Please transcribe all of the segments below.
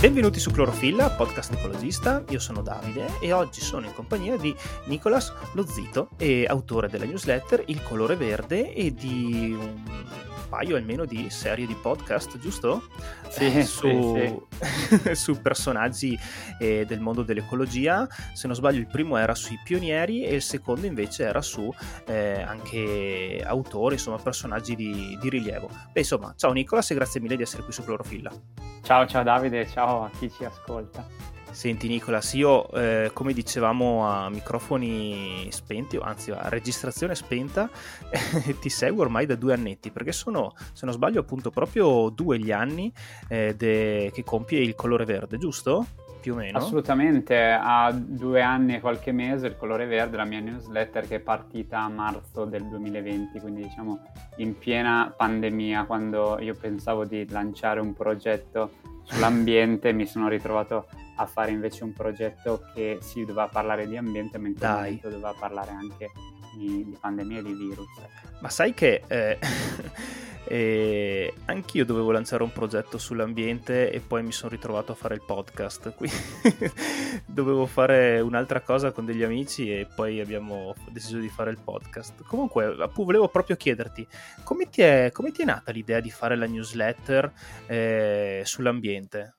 Benvenuti su Clorofilla, podcast ecologista. Io sono Davide e oggi sono in compagnia di Nicolas Lozzito, autore della newsletter Il colore verde e di un paio almeno di serie di podcast, giusto? Sì, eh, su, sì, sì. su, personaggi eh, del mondo dell'ecologia. Se non sbaglio, il primo era sui pionieri e il secondo invece era su eh, anche autori, insomma, personaggi di, di rilievo. Beh, insomma, ciao Nicolas e grazie mille di essere qui su Clorofilla. Ciao, ciao Davide, ciao a chi ci ascolta. Senti Nicolas, io eh, come dicevamo a microfoni spenti, anzi a registrazione spenta, ti seguo ormai da due annetti, perché sono, se non sbaglio, appunto proprio due gli anni eh, de- che compie il colore verde, giusto? Più o meno. Assolutamente, ha due anni e qualche mese il colore verde, la mia newsletter che è partita a marzo del 2020, quindi diciamo in piena pandemia, quando io pensavo di lanciare un progetto sull'ambiente, mi sono ritrovato a fare invece un progetto che si doveva parlare di ambiente, ma in quel momento doveva parlare anche di, di, pandemia e di virus. Ma sai che eh, eh, anch'io dovevo lanciare un progetto sull'ambiente e poi mi sono ritrovato a fare il podcast, quindi dovevo fare un'altra cosa con degli amici e poi abbiamo deciso di fare il podcast. Comunque, volevo proprio chiederti, come ti è, come ti è nata l'idea di fare la newsletter eh, sull'ambiente?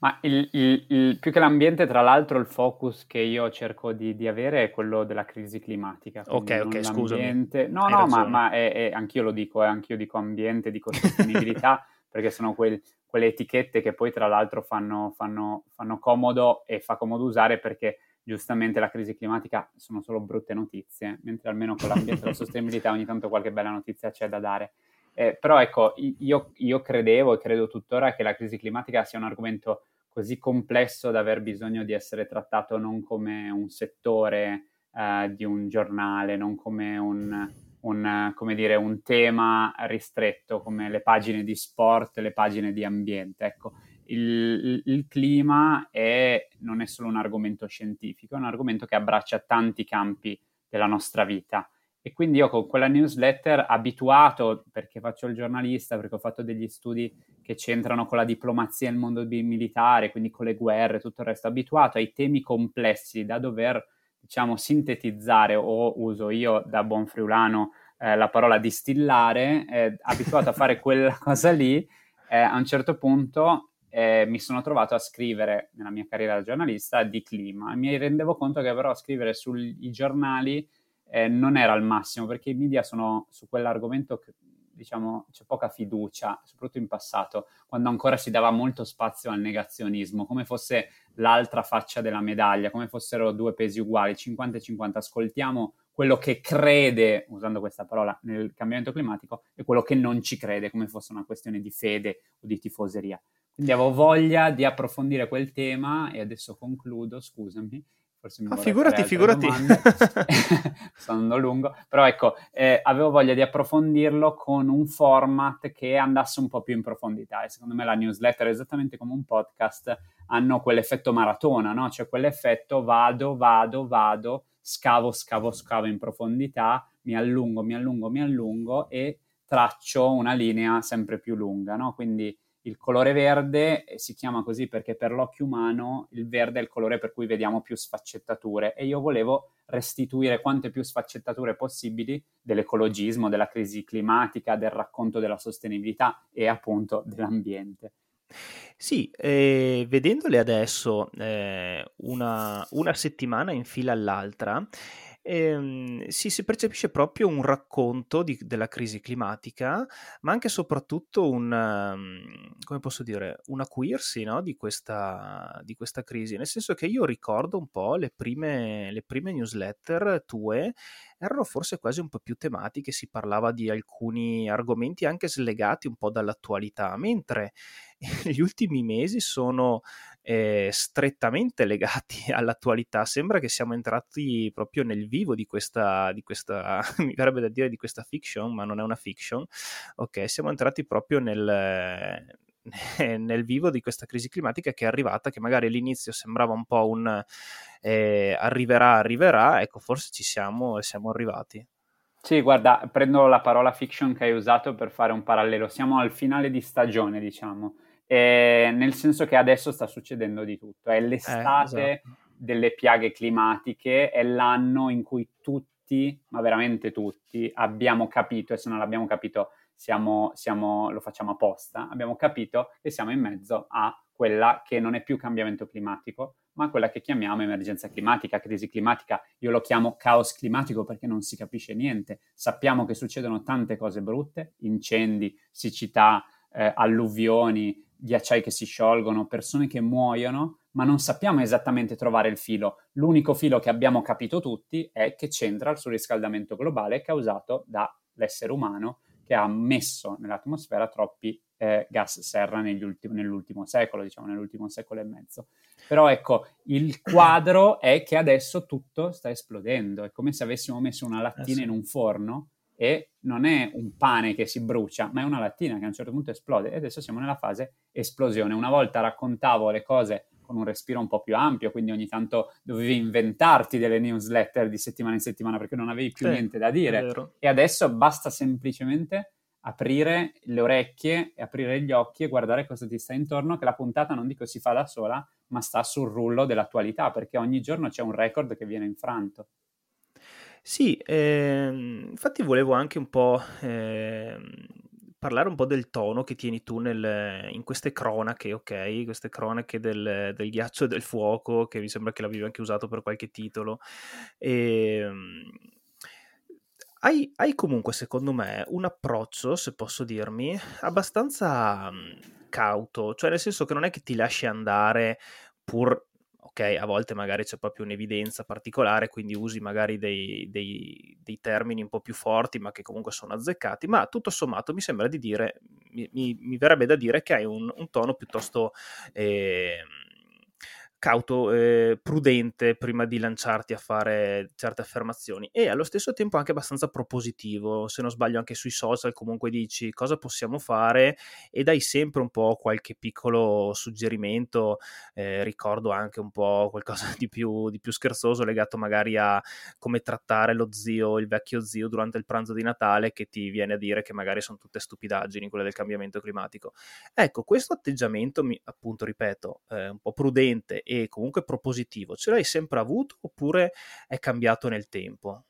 Ma il, il, il, più che l'ambiente, tra l'altro, il focus che io cerco di, di avere è quello della crisi climatica. Ok, ok, scusami. No, Hai no, ragione. ma, ma è, è, anch'io lo dico, eh, anch'io dico ambiente, dico sostenibilità, perché sono quel, quelle etichette che poi, tra l'altro, fanno, fanno, fanno comodo e fa comodo usare perché giustamente la crisi climatica sono solo brutte notizie, mentre almeno con l'ambiente e la sostenibilità ogni tanto qualche bella notizia c'è da dare. Eh, però ecco, io, io, credevo e credo tuttora che la crisi climatica sia un argomento così complesso da aver bisogno di essere trattato non come un settore eh, di un giornale, non come un, un, come dire, un tema ristretto come le pagine di sport, le pagine di ambiente. Ecco, il, il, clima è, non è solo un argomento scientifico, è un argomento che abbraccia tanti campi della nostra vita. E quindi io con quella newsletter, abituato, perché faccio il giornalista, perché ho fatto degli studi che c'entrano con la diplomazia e il mondo militare, quindi con le guerre e tutto il resto, abituato ai temi complessi da dover, diciamo, sintetizzare, o uso io da buon friulano eh, la parola distillare, eh, abituato a fare quella cosa lì, eh, a un certo punto eh, mi sono trovato a scrivere nella mia carriera da giornalista di clima. E mi rendevo conto che però scrivere sui giornali eh, non era al massimo perché i media sono su quell'argomento che diciamo c'è poca fiducia, soprattutto in passato, quando ancora si dava molto spazio al negazionismo, come fosse l'altra faccia della medaglia, come fossero due pesi uguali, 50 e 50. Ascoltiamo quello che crede, usando questa parola, nel cambiamento climatico e quello che non ci crede, come fosse una questione di fede o di tifoseria. Quindi avevo voglia di approfondire quel tema e adesso concludo, scusami, forse mi ah, figurati, figurati. sto andando lungo, però ecco, eh, avevo voglia di approfondirlo con un format che andasse un po' più in profondità e secondo me la newsletter, esattamente come un podcast, hanno quell'effetto maratona, no? Cioè quell'effetto vado, vado, vado, scavo, scavo, scavo in profondità, mi allungo, mi allungo, mi allungo e traccio una linea sempre più lunga, no? Quindi il colore verde si chiama così perché per l'occhio umano il verde è il colore per cui vediamo più sfaccettature e io volevo restituire quante più sfaccettature possibili dell'ecologismo, della crisi climatica, del racconto della sostenibilità e appunto dell'ambiente. Sì, eh, vedendole adesso eh, una, una settimana in fila all'altra, ehm, sì, si percepisce proprio un racconto di, della crisi climatica, ma anche e soprattutto un, um, come posso dire, un acuirsi no, di, questa, di, questa, crisi. Nel senso che io ricordo un po' le prime, le prime newsletter tue erano forse quasi un po' più tematiche, si parlava di alcuni argomenti anche slegati un po' dall'attualità, mentre gli ultimi mesi sono eh, strettamente legati all'attualità. Sembra che siamo entrati proprio nel vivo di questa, di questa mi verrebbe da dire di questa fiction, ma non è una fiction. Ok, siamo entrati proprio nel, nel vivo di questa crisi climatica che è arrivata, che magari all'inizio sembrava un po' un eh, arriverà, arriverà, ecco, forse ci siamo e siamo arrivati. Sì, guarda, prendo la parola fiction che hai usato per fare un parallelo. Siamo al finale di stagione, diciamo eh, nel senso che adesso sta succedendo di tutto. È l'estate eh, esatto. delle piaghe climatiche, è l'anno in cui tutti, ma veramente tutti, abbiamo capito, e se non l'abbiamo capito siamo, siamo, lo facciamo apposta, abbiamo capito che siamo in mezzo a quella che non è più cambiamento climatico, ma quella che chiamiamo emergenza climatica, crisi climatica. Io lo chiamo caos climatico perché non si capisce niente. Sappiamo che succedono tante cose brutte, incendi, siccità, eh, alluvioni, ghiacciai che si sciolgono, persone che muoiono, ma non sappiamo esattamente trovare il filo. L'unico filo che abbiamo capito tutti è che c'entra il surriscaldamento globale causato dall'essere umano che ha messo nell'atmosfera troppi eh, gas serra ultimi, nell'ultimo secolo, diciamo nell'ultimo secolo e mezzo. Però ecco, il quadro è che adesso tutto sta esplodendo, è come se avessimo messo una lattina eh sì. in un forno e non è un pane che si brucia, ma è una lattina che a un certo punto esplode e adesso siamo nella fase esplosione. Una volta raccontavo le cose con un respiro un po' più ampio, quindi ogni tanto dovevi inventarti delle newsletter di settimana in settimana perché non avevi più sì, niente da dire. E adesso basta semplicemente aprire le orecchie e aprire gli occhi e guardare cosa ti sta intorno, che la puntata non dico si fa da sola, ma sta sul rullo dell'attualità, perché ogni giorno c'è un record che viene infranto. Sì, ehm, infatti volevo anche un po' ehm, parlare un po' del tono che tieni tu nel, in queste cronache, ok? Queste cronache del, del, ghiaccio e del fuoco, che mi sembra che l'avevi anche usato per qualche titolo. E, ehm, hai, hai, comunque, secondo me, un approccio, se posso dirmi, abbastanza cauto, cioè nel senso che non è che ti lasci andare pur ok, a volte magari c'è proprio un'evidenza particolare, quindi usi magari dei, dei, dei, termini un po' più forti, ma che comunque sono azzeccati, ma tutto sommato mi sembra di dire, mi, mi, mi verrebbe da dire che hai un, un tono piuttosto... Eh, cauto, eh, prudente prima di lanciarti a fare certe affermazioni e allo stesso tempo anche abbastanza propositivo, se non sbaglio anche sui social comunque dici cosa possiamo fare e dai sempre un po' qualche piccolo suggerimento, eh, ricordo anche un po' qualcosa di più, di più scherzoso legato magari a come trattare lo zio, il vecchio zio durante il pranzo di Natale che ti viene a dire che magari sono tutte stupidaggini quelle del cambiamento climatico. Ecco, questo atteggiamento, mi, appunto ripeto, eh, un po' prudente e comunque propositivo, ce l'hai sempre avuto oppure è cambiato nel tempo?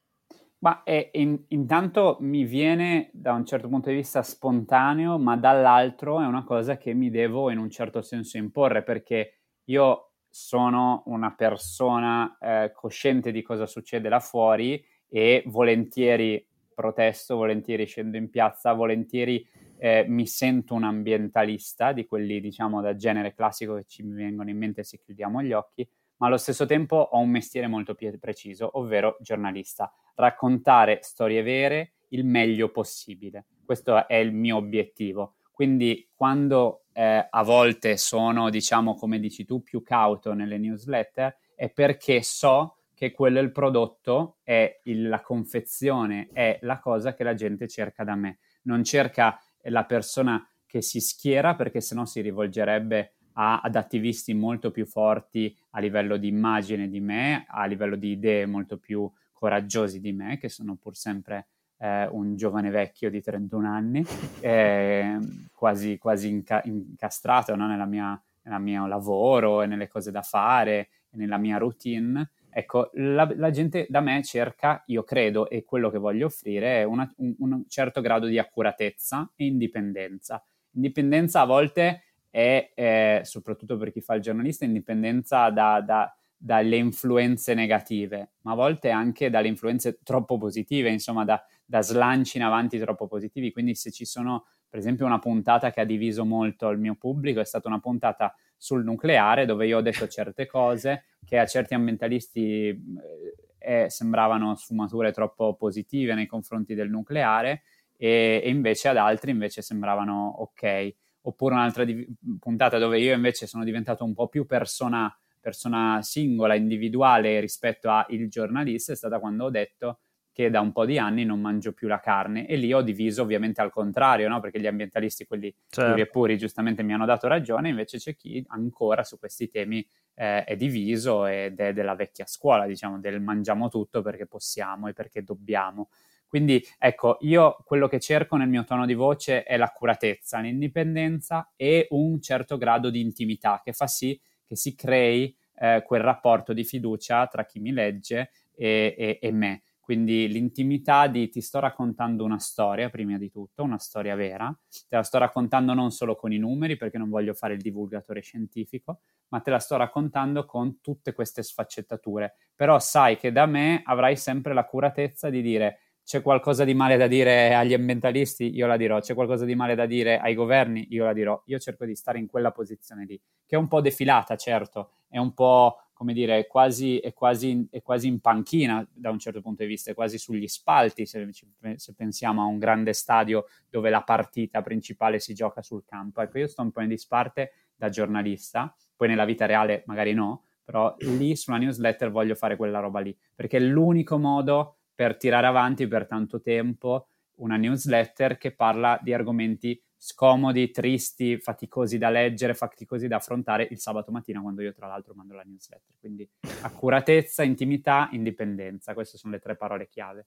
Ma è, in, intanto mi viene da un certo punto di vista spontaneo, ma dall'altro è una cosa che mi devo in un certo senso imporre perché io sono una persona eh, cosciente di cosa succede là fuori e volentieri protesto, volentieri scendo in piazza, volentieri eh, mi sento un ambientalista, di quelli diciamo da genere classico che ci vengono in mente se chiudiamo gli occhi, ma allo stesso tempo ho un mestiere molto più preciso, ovvero giornalista, raccontare storie vere il meglio possibile. Questo è il mio obiettivo. Quindi quando eh, a volte sono, diciamo, come dici tu, più cauto nelle newsletter, è perché so che quello è il prodotto, è il, la confezione, è la cosa che la gente cerca da me. Non cerca la persona che si schiera perché sennò si rivolgerebbe a, ad attivisti molto più forti a livello di immagine di me, a livello di idee molto più coraggiosi di me, che sono pur sempre eh, un giovane vecchio di 31 anni, eh, quasi, quasi inca- incastrato no? nella mia, nel mio lavoro e nelle cose da fare nella mia routine Ecco, la, la, gente da me cerca, io credo, e quello che voglio offrire è una, un, un, certo grado di accuratezza e indipendenza. Indipendenza a volte è, è soprattutto per chi fa il giornalista, indipendenza da, da, dalle influenze negative, ma a volte anche dalle influenze troppo positive, insomma, da, da slanci in avanti troppo positivi. Quindi se ci sono, per esempio, una puntata che ha diviso molto il mio pubblico, è stata una puntata sul nucleare dove io ho detto certe cose che a certi ambientalisti eh, eh, sembravano sfumature troppo positive nei confronti del nucleare e, e, invece ad altri invece sembravano ok. Oppure un'altra di- puntata dove io invece sono diventato un po' più persona, persona singola, individuale rispetto al giornalista è stata quando ho detto che da un po' di anni non mangio più la carne e lì ho diviso ovviamente al contrario, no? perché gli ambientalisti, quelli certo. puri e puri, giustamente mi hanno dato ragione, invece c'è chi ancora su questi temi eh, è diviso ed è della vecchia scuola, diciamo, del mangiamo tutto perché possiamo e perché dobbiamo. Quindi ecco, io quello che cerco nel mio tono di voce è l'accuratezza, l'indipendenza e un certo grado di intimità che fa sì che si crei eh, quel rapporto di fiducia tra chi mi legge e, e, e me. Quindi l'intimità di ti sto raccontando una storia, prima di tutto, una storia vera. Te la sto raccontando non solo con i numeri, perché non voglio fare il divulgatore scientifico, ma te la sto raccontando con tutte queste sfaccettature. Però sai che da me avrai sempre l'accuratezza di dire c'è qualcosa di male da dire agli ambientalisti, io la dirò, c'è qualcosa di male da dire ai governi, io la dirò. Io cerco di stare in quella posizione lì, che è un po' defilata, certo, è un po' come dire, è quasi, è, quasi, è quasi, in panchina da un certo punto di vista, è quasi sugli spalti se, se, pensiamo a un grande stadio dove la partita principale si gioca sul campo. Ecco, io sto un po' in disparte da giornalista, poi nella vita reale magari no, però lì sulla newsletter voglio fare quella roba lì, perché è l'unico modo per tirare avanti per tanto tempo una newsletter che parla di argomenti scomodi, tristi, faticosi da leggere, faticosi da affrontare il sabato mattina quando io tra l'altro mando la newsletter. Quindi accuratezza, intimità, indipendenza, queste sono le tre parole chiave.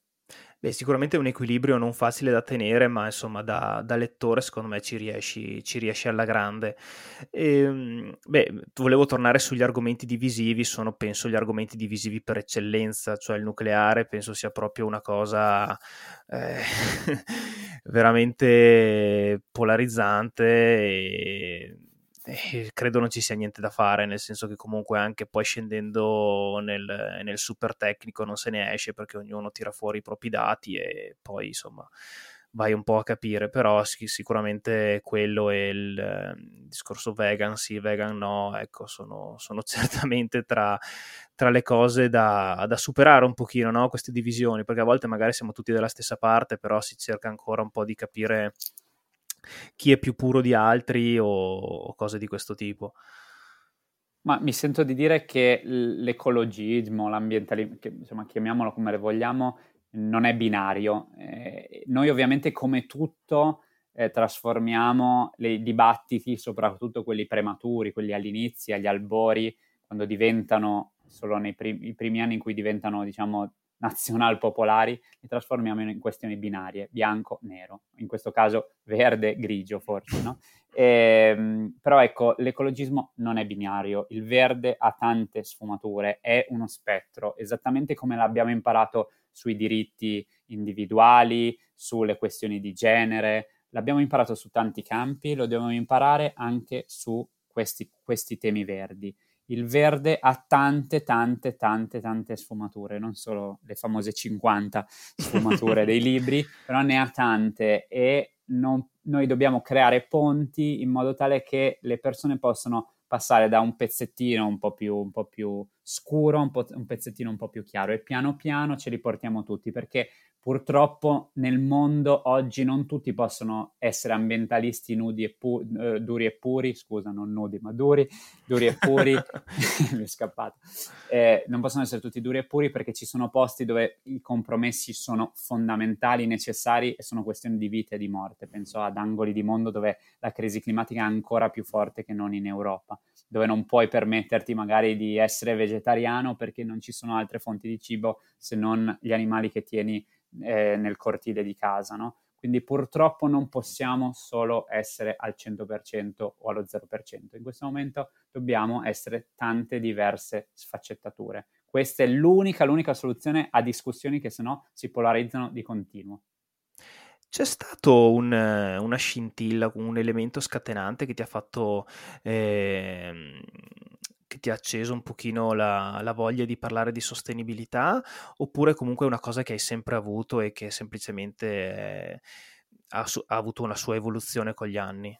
Beh, sicuramente è un equilibrio non facile da tenere, ma insomma da, da lettore secondo me ci riesci, ci riesci alla grande. E, ehm, beh, volevo tornare sugli argomenti divisivi, sono penso gli argomenti divisivi per eccellenza, cioè il nucleare penso sia proprio una cosa eh, veramente polarizzante e eh, credo non ci sia niente da fare, nel senso che comunque anche poi scendendo nel, nel, super tecnico non se ne esce perché ognuno tira fuori i propri dati e poi insomma vai un po' a capire, però sì, sicuramente quello e il, il, discorso vegan sì, vegan no, ecco, sono, sono certamente tra, tra, le cose da, da superare un pochino, no? queste divisioni, perché a volte magari siamo tutti dalla stessa parte, però si cerca ancora un po' di capire chi è più puro di altri o, o cose di questo tipo. Ma mi sento di dire che l'ecologismo, l'ambientalismo, insomma chiamiamolo come le vogliamo, non è binario. Eh, noi ovviamente come tutto eh, trasformiamo i dibattiti, soprattutto quelli prematuri, quelli all'inizio, agli albori, quando diventano, solo nei primi, primi anni in cui diventano, diciamo, nazional popolari, li trasformiamo in questioni binarie, bianco-nero, in questo caso verde-grigio forse, no? E, ehm, però ecco, l'ecologismo non è binario, il verde ha tante sfumature, è uno spettro, esattamente come l'abbiamo imparato sui diritti individuali, sulle questioni di genere, l'abbiamo imparato su tanti campi, lo dobbiamo imparare anche su questi, questi temi verdi il verde ha tante, tante, tante, tante sfumature, non solo le famose 50 sfumature dei libri, però ne ha tante e non, noi dobbiamo creare ponti in modo tale che le persone possano passare da un pezzettino un po' più, un po più scuro un, un pezzettino un po' più chiaro e piano piano ce li portiamo tutti perché purtroppo nel mondo oggi non tutti possono essere ambientalisti nudi e pu- eh, duri e puri, scusa, non nudi ma duri, duri e puri, mi è scappato, eh, non possono essere tutti duri e puri perché ci sono posti dove i compromessi sono fondamentali, necessari e sono questioni di vita e di morte, penso ad angoli di mondo dove la crisi climatica è ancora più forte che non in Europa, dove non puoi permetterti magari di essere vegetariano perché non ci sono altre fonti di cibo se non gli animali che tieni eh, nel cortile di casa, no? Quindi purtroppo non possiamo solo essere al 100% o allo 0%. In questo momento dobbiamo essere tante diverse sfaccettature. Questa è l'unica, l'unica soluzione a discussioni che se no si polarizzano di continuo. C'è stato un, una scintilla, un elemento scatenante che ti ha fatto eh, che ti ha acceso un pochino la, la, voglia di parlare di sostenibilità oppure comunque è una cosa che hai sempre avuto e che semplicemente è, ha, ha, avuto una sua evoluzione con gli anni?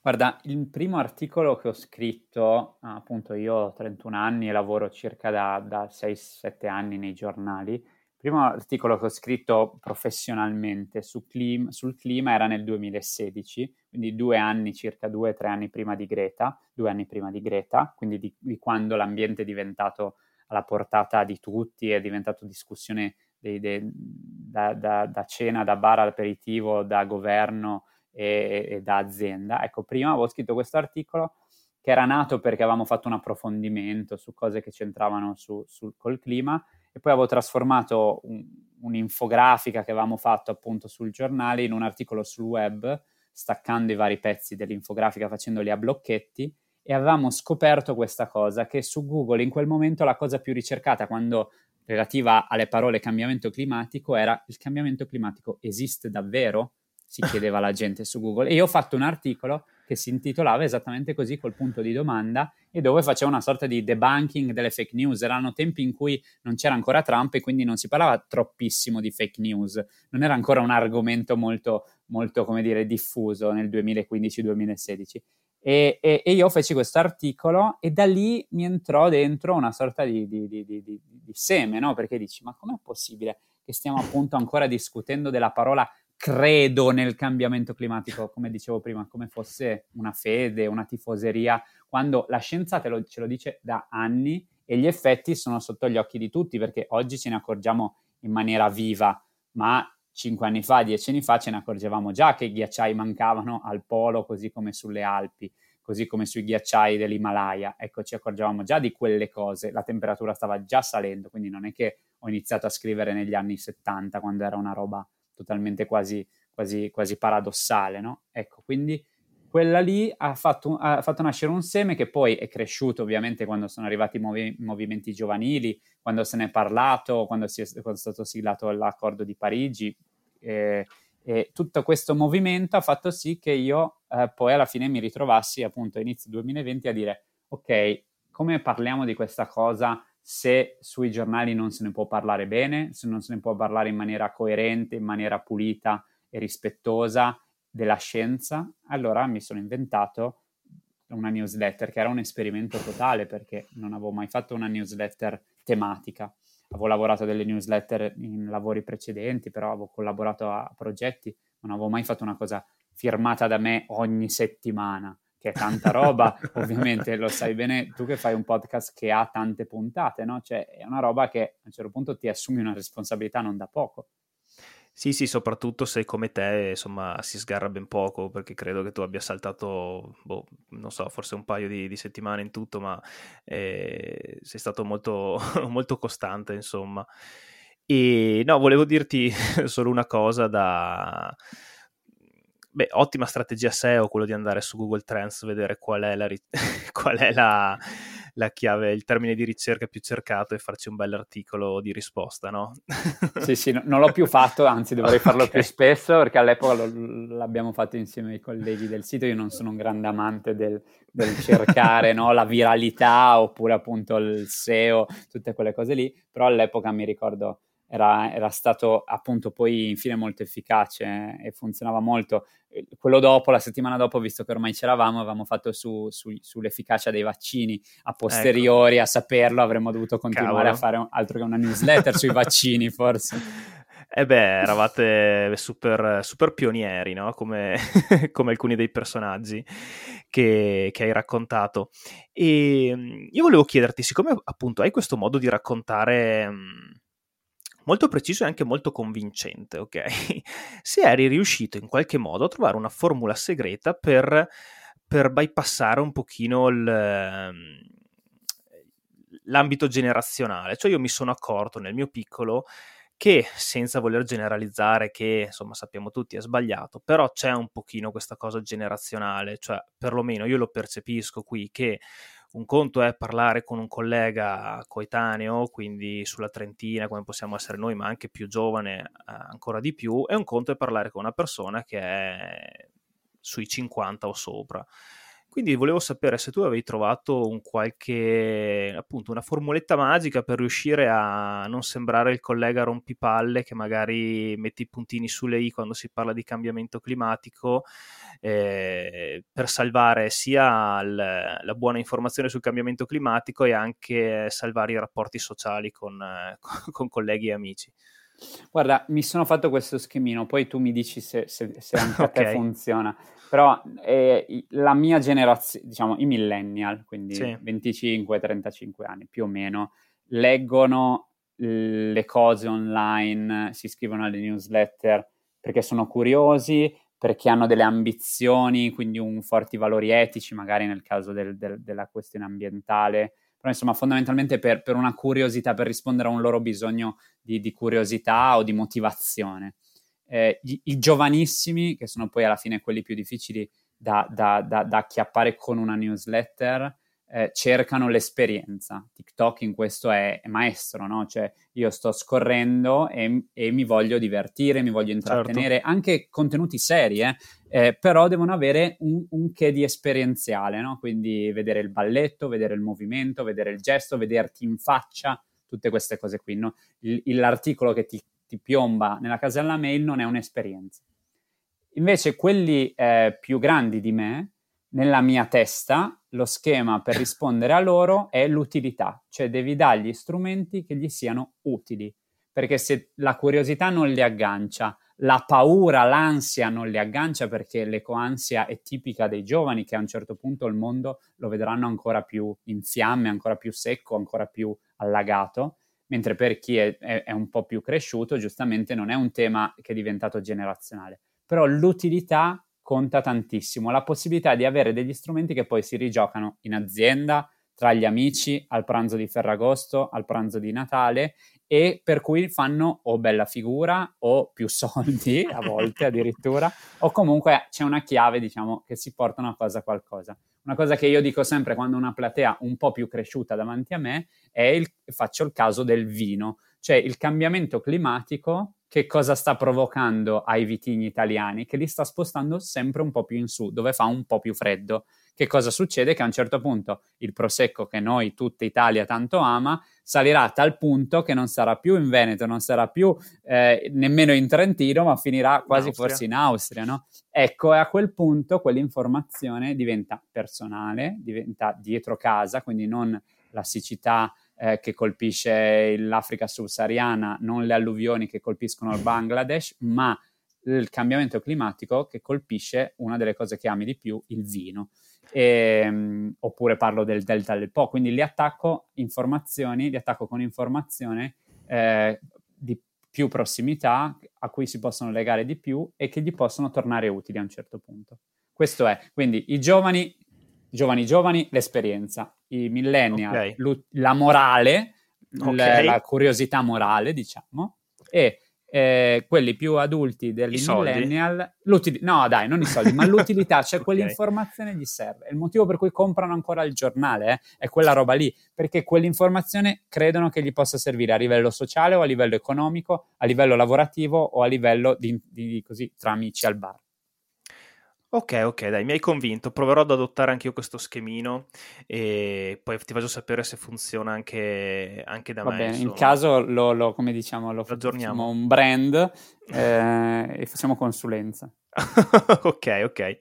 Guarda, il primo articolo che ho scritto, appunto io ho 31 anni e lavoro circa da, da 6-7 anni nei giornali, primo articolo che ho scritto professionalmente su clima, sul clima era nel 2016, quindi due anni, circa due o tre anni prima di Greta, due anni prima di Greta, quindi di, di, quando l'ambiente è diventato alla portata di tutti, è diventato discussione dei, dei, da, da, da, cena, da bar aperitivo, da governo e, e da azienda. Ecco, prima avevo scritto questo articolo che era nato perché avevamo fatto un approfondimento su cose che c'entravano su, su, col clima e poi avevo trasformato un, un'infografica che avevamo fatto appunto sul giornale in un articolo sul web, staccando i vari pezzi dell'infografica facendoli a blocchetti e avevamo scoperto questa cosa che su Google in quel momento la cosa più ricercata quando relativa alle parole cambiamento climatico era il cambiamento climatico esiste davvero? Si chiedeva la gente su Google e io ho fatto un articolo che si intitolava esattamente così col punto di domanda e dove faceva una sorta di debunking delle fake news. Erano tempi in cui non c'era ancora Trump e quindi non si parlava troppissimo di fake news, non era ancora un argomento molto, molto come dire, diffuso nel 2015-2016. E, e, e, io feci questo articolo e da lì mi entrò dentro una sorta di, di, di, di seme, no? Perché dici, ma com'è possibile che stiamo appunto ancora discutendo della parola credo nel cambiamento climatico, come dicevo prima, come fosse una fede, una tifoseria, quando la scienza lo, ce lo dice da anni e gli effetti sono sotto gli occhi di tutti, perché oggi ce ne accorgiamo in maniera viva, ma cinque anni fa, dieci anni fa ce ne accorgevamo già che i ghiacciai mancavano al polo, così come sulle Alpi, così come sui ghiacciai dell'Himalaya. Ecco, ci accorgevamo già di quelle cose, la temperatura stava già salendo, quindi non è che ho iniziato a scrivere negli anni 70, quando era una roba totalmente quasi, quasi, quasi paradossale, no? Ecco, quindi quella lì ha fatto, ha fatto, nascere un seme che poi è cresciuto ovviamente quando sono arrivati i movi- movimenti giovanili, quando se ne è parlato, quando, è, quando è stato siglato l'accordo di Parigi. Eh, e tutto questo movimento ha fatto sì che io eh, poi alla fine mi ritrovassi appunto a inizio 2020 a dire ok, come parliamo di questa cosa se sui giornali non se ne può parlare bene, se non se ne può parlare in maniera coerente, in maniera pulita e rispettosa della scienza, allora mi sono inventato una newsletter che era un esperimento totale perché non avevo mai fatto una newsletter tematica. Avevo lavorato delle newsletter in lavori precedenti, però avevo collaborato a progetti, non avevo mai fatto una cosa firmata da me ogni settimana che è tanta roba, ovviamente lo sai bene tu che fai un podcast che ha tante puntate, no? Cioè è una roba che a un certo punto ti assumi una responsabilità non da poco. Sì, sì, soprattutto se come te, insomma, si sgarra ben poco, perché credo che tu abbia saltato, boh, non so, forse un paio di, di settimane in tutto, ma eh, sei stato molto, molto costante, insomma. E no, volevo dirti solo una cosa da Beh, ottima strategia SEO quello di andare su Google Trends, vedere qual è, la, qual è la, la, chiave, il termine di ricerca più cercato e farci un bel articolo di risposta, no? sì, sì, no, non l'ho più fatto, anzi dovrei farlo okay. più spesso perché all'epoca lo, l'abbiamo fatto insieme ai colleghi del sito. Io non sono un grande amante del, del cercare no, la viralità oppure appunto il SEO, tutte quelle cose lì, però all'epoca mi ricordo era, era, stato appunto poi infine molto efficace e funzionava molto. Quello dopo, la settimana dopo, visto che ormai c'eravamo, avevamo fatto su, su, sull'efficacia dei vaccini a posteriori, ecco. a saperlo, avremmo dovuto continuare Cavolo. a fare altro che una newsletter sui vaccini, forse. Eh beh, eravate super, super pionieri, no? Come, come, alcuni dei personaggi che, che, hai raccontato. E mm, io volevo chiederti, siccome appunto hai questo modo di raccontare mm, molto preciso e anche molto convincente, ok? Se eri riuscito in qualche modo a trovare una formula segreta per, per bypassare un pochino il, ehm, l'ambito generazionale, cioè io mi sono accorto nel mio piccolo che senza voler generalizzare che insomma sappiamo tutti è sbagliato, però c'è un pochino questa cosa generazionale, cioè perlomeno io lo percepisco qui che un conto è parlare con un collega coetaneo, quindi sulla trentina, come possiamo essere noi, ma anche più giovane eh, ancora di più, e un conto è parlare con una persona che è sui 50 o sopra. Quindi volevo sapere se tu avevi trovato un qualche, appunto, una formuletta magica per riuscire a non sembrare il collega rompipalle che magari mette i puntini sulle i quando si parla di cambiamento climatico, eh, per salvare sia l- la buona informazione sul cambiamento climatico e anche salvare i rapporti sociali con, con colleghi e amici. Guarda, mi sono fatto questo schemino, poi tu mi dici se, se, se anche okay. a te funziona. Però eh, la mia generazione, diciamo i millennial, quindi sì. 25-35 anni più o meno, leggono le cose online, si iscrivono alle newsletter perché sono curiosi, perché hanno delle ambizioni, quindi un forti valori etici, magari nel caso del, del, della questione ambientale, però insomma fondamentalmente per, per una curiosità, per rispondere a un loro bisogno di, di curiosità o di motivazione. Eh, i, i, giovanissimi, che sono poi alla fine quelli più difficili da, da, da, da acchiappare con una newsletter, eh, cercano l'esperienza. TikTok in questo è, è maestro, no? Cioè io sto scorrendo e, e, mi voglio divertire, mi voglio intrattenere, certo. anche contenuti seri, eh? Eh, però devono avere un, un che di esperienziale, no? Quindi vedere il balletto, vedere il movimento, vedere il gesto, vederti in faccia, tutte queste cose qui, no? il, l'articolo che ti, ti, piomba nella casella mail non è un'esperienza. Invece quelli eh, più grandi di me, nella mia testa lo schema per rispondere a loro è l'utilità, cioè devi dargli strumenti che gli siano utili, perché se la curiosità non li aggancia, la paura, l'ansia non li aggancia perché l'ecoansia è tipica dei giovani che a un certo punto il mondo lo vedranno ancora più in fiamme, ancora più secco, ancora più allagato, mentre per chi è, è, è un po' più cresciuto giustamente non è un tema che è diventato generazionale. Però l'utilità conta tantissimo, la possibilità di avere degli strumenti che poi si rigiocano in azienda, tra gli amici, al pranzo di Ferragosto, al pranzo di Natale e per cui fanno o bella figura o più soldi a volte addirittura o comunque c'è una chiave diciamo che si porta una cosa a qualcosa. Una cosa che io dico sempre quando una platea un po' più cresciuta davanti a me è il, faccio il caso del vino, cioè il cambiamento climatico che cosa sta provocando ai vitigni italiani? Che li sta spostando sempre un po' più in su, dove fa un po' più freddo. Che cosa succede? Che a un certo punto il prosecco che noi, tutta Italia, tanto ama, salirà a tal punto che non sarà più in Veneto, non sarà più eh, nemmeno in Trentino, ma finirà quasi in forse in Austria, no? Ecco, e a quel punto quell'informazione diventa personale, diventa dietro casa, quindi non la siccità eh, che colpisce l'Africa subsahariana, non le alluvioni che colpiscono il Bangladesh, ma il cambiamento climatico che colpisce una delle cose che ami di più, il vino. E, um, oppure parlo del delta del Po, quindi li attacco informazioni, li attacco con informazione eh, di più prossimità a cui si possono legare di più e che gli possono tornare utili a un certo punto. Questo è, quindi i giovani giovani giovani, l'esperienza, i millennial, okay. la morale, okay. la, la, curiosità morale, diciamo, e eh, quelli più adulti dei millennial, no dai, non i soldi, ma l'utilità, cioè okay. quell'informazione gli serve. Il motivo per cui comprano ancora il giornale eh, è quella roba lì, perché quell'informazione credono che gli possa servire a livello sociale o a livello economico, a livello lavorativo o a livello di, di così, tra amici al bar. Ok, ok, dai, mi hai convinto. Proverò ad adottare anche io questo schemino e poi ti faccio sapere se funziona anche, anche da Va me. Bene, in caso lo, lo, come diciamo, lo, aggiorniamo. un brand eh, e facciamo consulenza. ok, ok,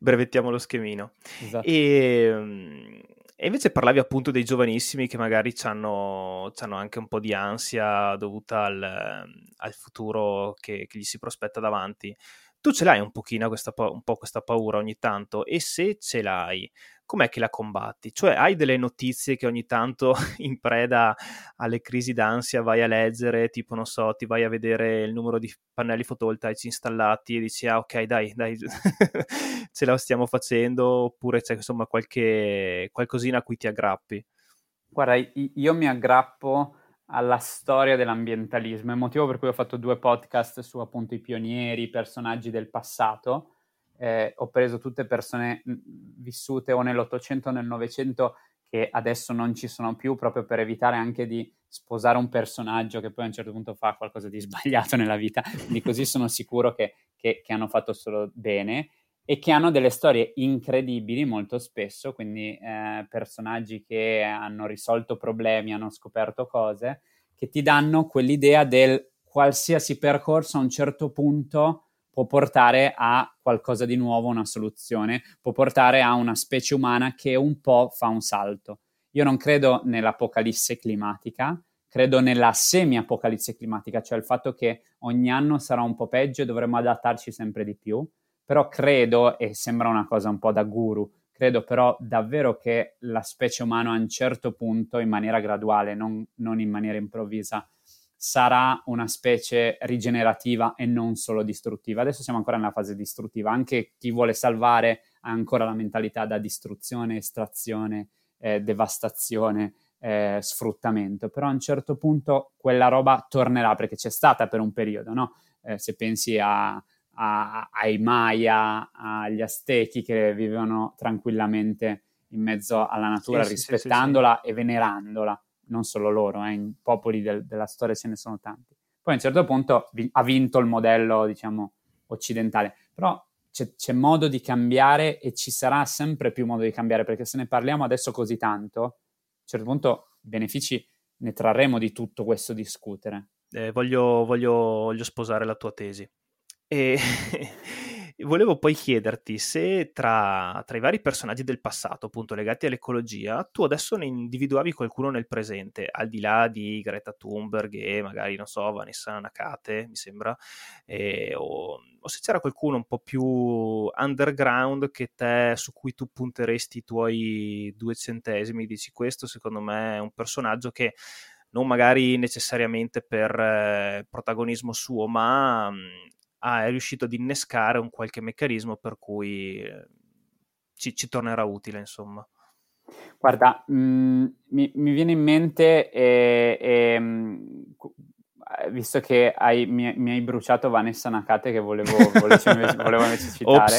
brevettiamo lo schemino. Esatto. E, ehm, e, invece parlavi appunto dei giovanissimi che magari hanno anche un po' di ansia dovuta al, al futuro che, che gli si prospetta davanti tu ce l'hai un pochino questa, un po' questa paura ogni tanto e se ce l'hai, com'è che la combatti? Cioè hai delle notizie che ogni tanto in preda alle crisi d'ansia vai a leggere, tipo non so, ti vai a vedere il numero di pannelli fotovoltaici installati e dici ah ok dai, dai ce la stiamo facendo oppure c'è insomma qualche qualcosina a cui ti aggrappi? Guarda, io mi aggrappo alla storia dell'ambientalismo. È il motivo per cui ho fatto due podcast su appunto i pionieri, i personaggi del passato. Eh, ho preso tutte persone vissute o nell'Ottocento o nel Novecento che adesso non ci sono più, proprio per evitare anche di sposare un personaggio che poi a un certo punto fa qualcosa di sbagliato nella vita. Quindi così sono sicuro che, che, che hanno fatto solo bene e che hanno delle storie incredibili molto spesso, quindi eh, personaggi che hanno risolto problemi, hanno scoperto cose, che ti danno quell'idea del qualsiasi percorso a un certo punto può portare a qualcosa di nuovo, una soluzione, può portare a una specie umana che un po' fa un salto. Io non credo nell'apocalisse climatica, credo nella semi-apocalisse climatica, cioè il fatto che ogni anno sarà un po' peggio e dovremo adattarci sempre di più però credo, e sembra una cosa un po' da guru, credo però davvero che la specie umana a un certo punto, in maniera graduale, non, non in maniera improvvisa, sarà una specie rigenerativa e non solo distruttiva. Adesso siamo ancora nella fase distruttiva, anche chi vuole salvare ha ancora la mentalità da distruzione, estrazione, eh, devastazione, eh, sfruttamento, però a un certo punto quella roba tornerà perché c'è stata per un periodo, no? Eh, se pensi a, a, ai Maya, agli Aztechi che vivevano tranquillamente in mezzo alla natura, sì, rispettandola sì, sì, e venerandola, non solo loro, eh, in popoli del, della storia ce ne sono tanti. Poi a un certo punto vi, ha vinto il modello, diciamo, occidentale, però c'è, c'è, modo di cambiare e ci sarà sempre più modo di cambiare, perché se ne parliamo adesso così tanto, a un certo punto benefici ne trarremo di tutto questo discutere. Eh, voglio, voglio, voglio sposare la tua tesi. E volevo poi chiederti se tra, tra, i vari personaggi del passato, appunto legati all'ecologia, tu adesso ne individuavi qualcuno nel presente, al di là di Greta Thunberg e magari, non so, Vanessa Nakate, mi sembra, eh, o, o, se c'era qualcuno un po' più underground che te, su cui tu punteresti i tuoi due centesimi, dici questo secondo me è un personaggio che non magari necessariamente per eh, protagonismo suo, ma mh, ah, è riuscito ad innescare un qualche meccanismo per cui eh, ci, ci, tornerà utile, insomma. Guarda, mh, mm, mi, mi, viene in mente, eh, eh, visto che hai, mi, mi, hai bruciato Vanessa Nakate, che volevo, volevo, invece, volevo invece citare,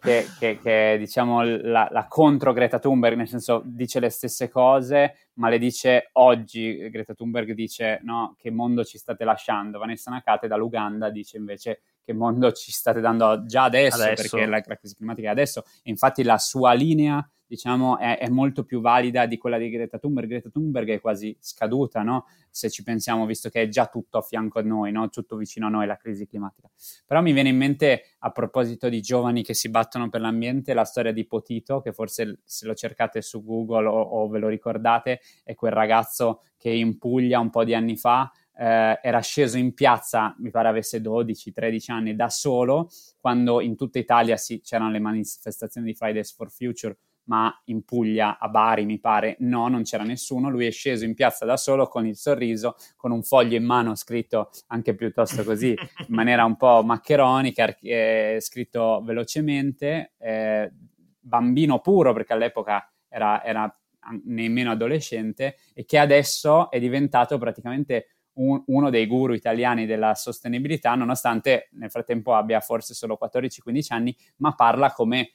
che, che, che, è diciamo la, la, contro Greta Thunberg, nel senso dice le stesse cose, ma le dice oggi. Greta Thunberg dice no, che mondo ci state lasciando. Vanessa Nakate dall'Uganda dice invece che mondo ci state dando già adesso, adesso. perché la, la crisi climatica è adesso. E infatti la sua linea diciamo, è, è, molto più valida di quella di Greta Thunberg. Greta Thunberg è quasi scaduta, no? Se ci pensiamo, visto che è già tutto a fianco a noi, no? Tutto vicino a noi la crisi climatica. Però mi viene in mente, a proposito di giovani che si battono per l'ambiente, la storia di Potito, che forse se lo cercate su Google o, o ve lo ricordate, è quel ragazzo che in Puglia un po' di anni fa eh, era sceso in piazza, mi pare avesse 12-13 anni, da solo, quando in tutta Italia sì, c'erano le manifestazioni di Fridays for Future, ma in Puglia, a Bari, mi pare, no, non c'era nessuno. Lui è sceso in piazza da solo con il sorriso, con un foglio in mano scritto anche piuttosto così, in maniera un po' maccheronica, eh, scritto velocemente, eh, bambino puro, perché all'epoca era, era nemmeno adolescente, e che adesso è diventato praticamente un, uno dei guru italiani della sostenibilità, nonostante nel frattempo abbia forse solo 14-15 anni, ma parla come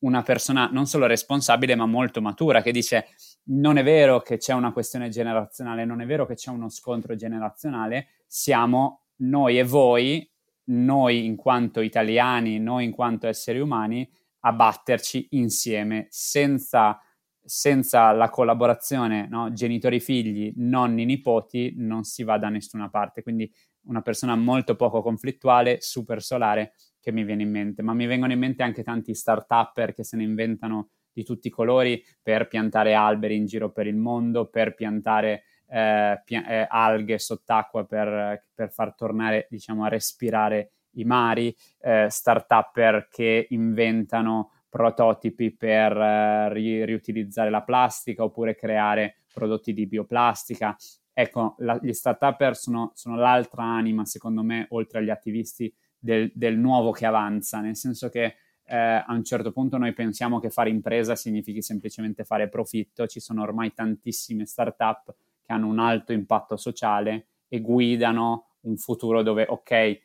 una persona non solo responsabile, ma molto matura, che dice non è vero che c'è una questione generazionale, non è vero che c'è uno scontro generazionale, siamo noi e voi, noi in quanto italiani, noi in quanto esseri umani, a batterci insieme senza senza la collaborazione no? genitori-figli, nonni-nipoti, non si va da nessuna parte. Quindi una persona molto poco conflittuale, super solare, che mi viene in mente. Ma mi vengono in mente anche tanti start-upper che se ne inventano di tutti i colori per piantare alberi in giro per il mondo, per piantare eh, pia- eh, alghe sott'acqua per, per, far tornare, diciamo, a respirare i mari, eh, start-upper che inventano prototipi per eh, ri- riutilizzare la plastica oppure creare prodotti di bioplastica. Ecco, la, gli start-up sono, sono, l'altra anima, secondo me, oltre agli attivisti del, del nuovo che avanza, nel senso che eh, a un certo punto noi pensiamo che fare impresa significhi semplicemente fare profitto, ci sono ormai tantissime start-up che hanno un alto impatto sociale e guidano un futuro dove, ok,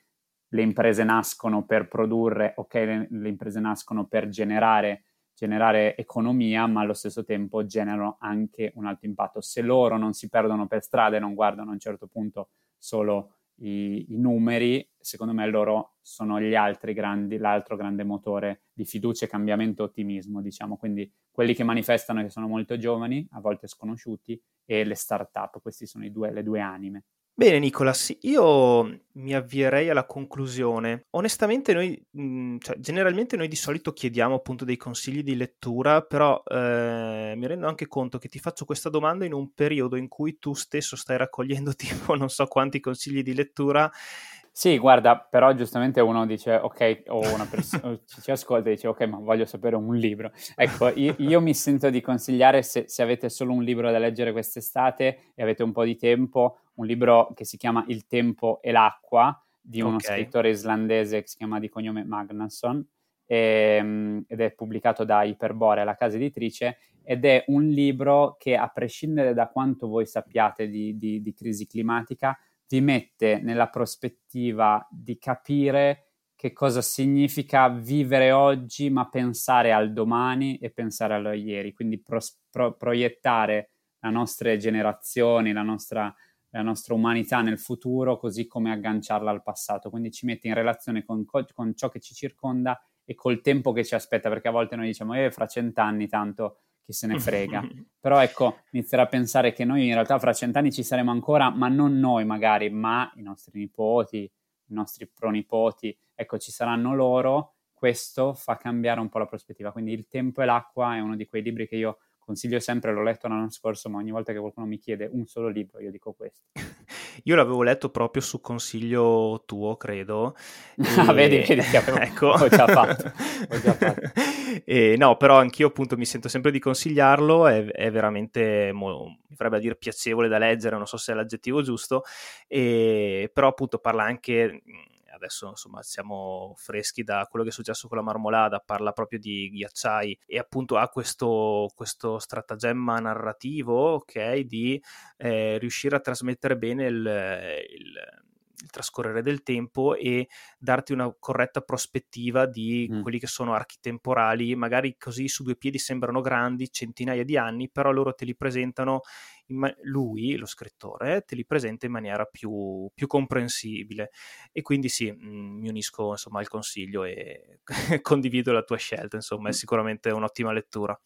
le imprese nascono per produrre, ok, le, le imprese nascono per generare, generare, economia, ma allo stesso tempo generano anche un alto impatto. Se loro non si perdono per strada e non guardano a un certo punto solo i, i numeri, secondo me loro sono gli altri grandi, l'altro grande motore di fiducia, cambiamento, ottimismo, diciamo. Quindi quelli che manifestano che sono molto giovani, a volte sconosciuti, e le start-up, queste sono due, le due anime. Bene Nicolas, io mi avvierei alla conclusione. Onestamente noi, mhmm, cioè generalmente noi di solito chiediamo appunto dei consigli di lettura, però eh, mi rendo anche conto che ti faccio questa domanda in un periodo in cui tu stesso stai raccogliendo tipo non so quanti consigli di lettura sì, guarda, però giustamente uno dice, ok, o una persona ci ascolta e dice, ok, ma voglio sapere un libro. Ecco, io, io mi sento di consigliare, se, se, avete solo un libro da leggere quest'estate e avete un po' di tempo, un libro che si chiama Il tempo e l'acqua, di uno okay. scrittore islandese che si chiama di cognome Magnusson, e, ehm, ed è pubblicato da Iperborea, la casa editrice, ed è un libro che a prescindere da quanto voi sappiate di, di, di crisi climatica, vi mette nella prospettiva di capire che cosa significa vivere oggi ma pensare al domani e pensare allo ieri, quindi pro, pro, proiettare le nostre generazioni, la nostra, la nostra, umanità nel futuro, così come agganciarla al passato. Quindi ci mette in relazione con, con ciò che ci circonda e col tempo che ci aspetta, perché a volte noi diciamo, eh, fra cent'anni tanto chi se ne frega. Però ecco, iniziare a pensare che noi in realtà fra cent'anni ci saremo ancora, ma non noi magari, ma i nostri nipoti, i nostri pronipoti, ecco, ci saranno loro, questo fa cambiare un po' la prospettiva. Quindi Il tempo e l'acqua è uno di quei libri che io consiglio sempre, l'ho letto l'anno scorso, ma ogni volta che qualcuno mi chiede un solo libro, io dico questo. Io l'avevo letto proprio su consiglio tuo, credo. Ah, vedi, vedi che avevo, ecco. ho già fatto. Ho già fatto. e, no, però anch'io appunto mi sento sempre di consigliarlo, è, è veramente, mo, mi farebbe a dire piacevole da leggere, non so se è l'aggettivo giusto, e, però appunto parla anche adesso insomma siamo freschi da quello che è successo con la marmolada, parla proprio di ghiacciai e appunto ha questo, questo stratagemma narrativo, ok, di eh, riuscire a trasmettere bene il, il il trascorrere del tempo e darti una corretta prospettiva di mm. quelli che sono archi temporali, magari così su due piedi sembrano grandi, centinaia di anni, però loro te li presentano, ma- lui, lo scrittore, te li presenta in maniera più, più comprensibile. E quindi sì, mh, mm, mi unisco insomma al consiglio e condivido la tua scelta, insomma, è sicuramente un'ottima lettura.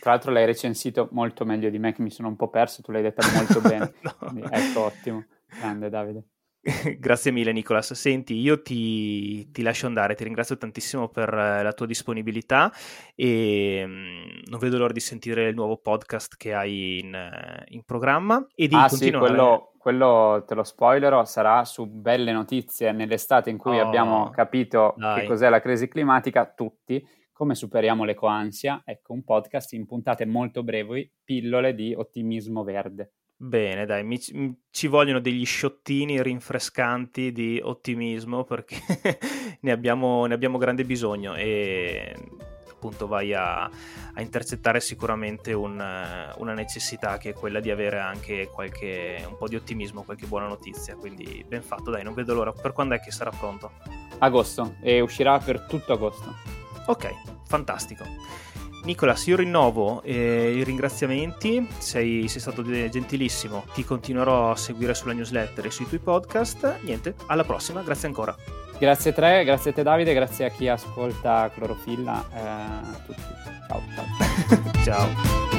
Tra l'altro l'hai recensito molto meglio di me, che mi sono un po' perso, tu l'hai detta molto bene. no. Ecco, ottimo. Grande Davide. Grazie mille Nicolas. Senti, io ti, ti, lascio andare, ti ringrazio tantissimo per la tua disponibilità e mm, non vedo l'ora di sentire il nuovo podcast che hai in, in programma e di ah, continuare. Sì, quello, quello, te lo spoilerò, sarà su belle notizie nell'estate in cui oh, abbiamo capito dai. che cos'è la crisi climatica, tutti, come superiamo l'ecoansia. Ecco, un podcast in puntate molto brevi, pillole di ottimismo verde. Bene, dai, mi, ci vogliono degli sciottini rinfrescanti di ottimismo perché ne, abbiamo, ne, abbiamo, grande bisogno e appunto vai a, a intercettare sicuramente un, una necessità che è quella di avere anche qualche, un po' di ottimismo, qualche buona notizia. Quindi ben fatto, dai, non vedo l'ora. Per quando è che sarà pronto? Agosto e uscirà per tutto agosto. Ok, fantastico. Nicolas, io rinnovo eh, i ringraziamenti, sei, sei, stato gentilissimo, ti continuerò a seguire sulla newsletter e sui tuoi podcast. Niente, alla prossima, grazie ancora. Grazie a te, grazie a te Davide, grazie a chi ascolta Clorofilla, eh, a tutti. Ciao. Ciao. ciao.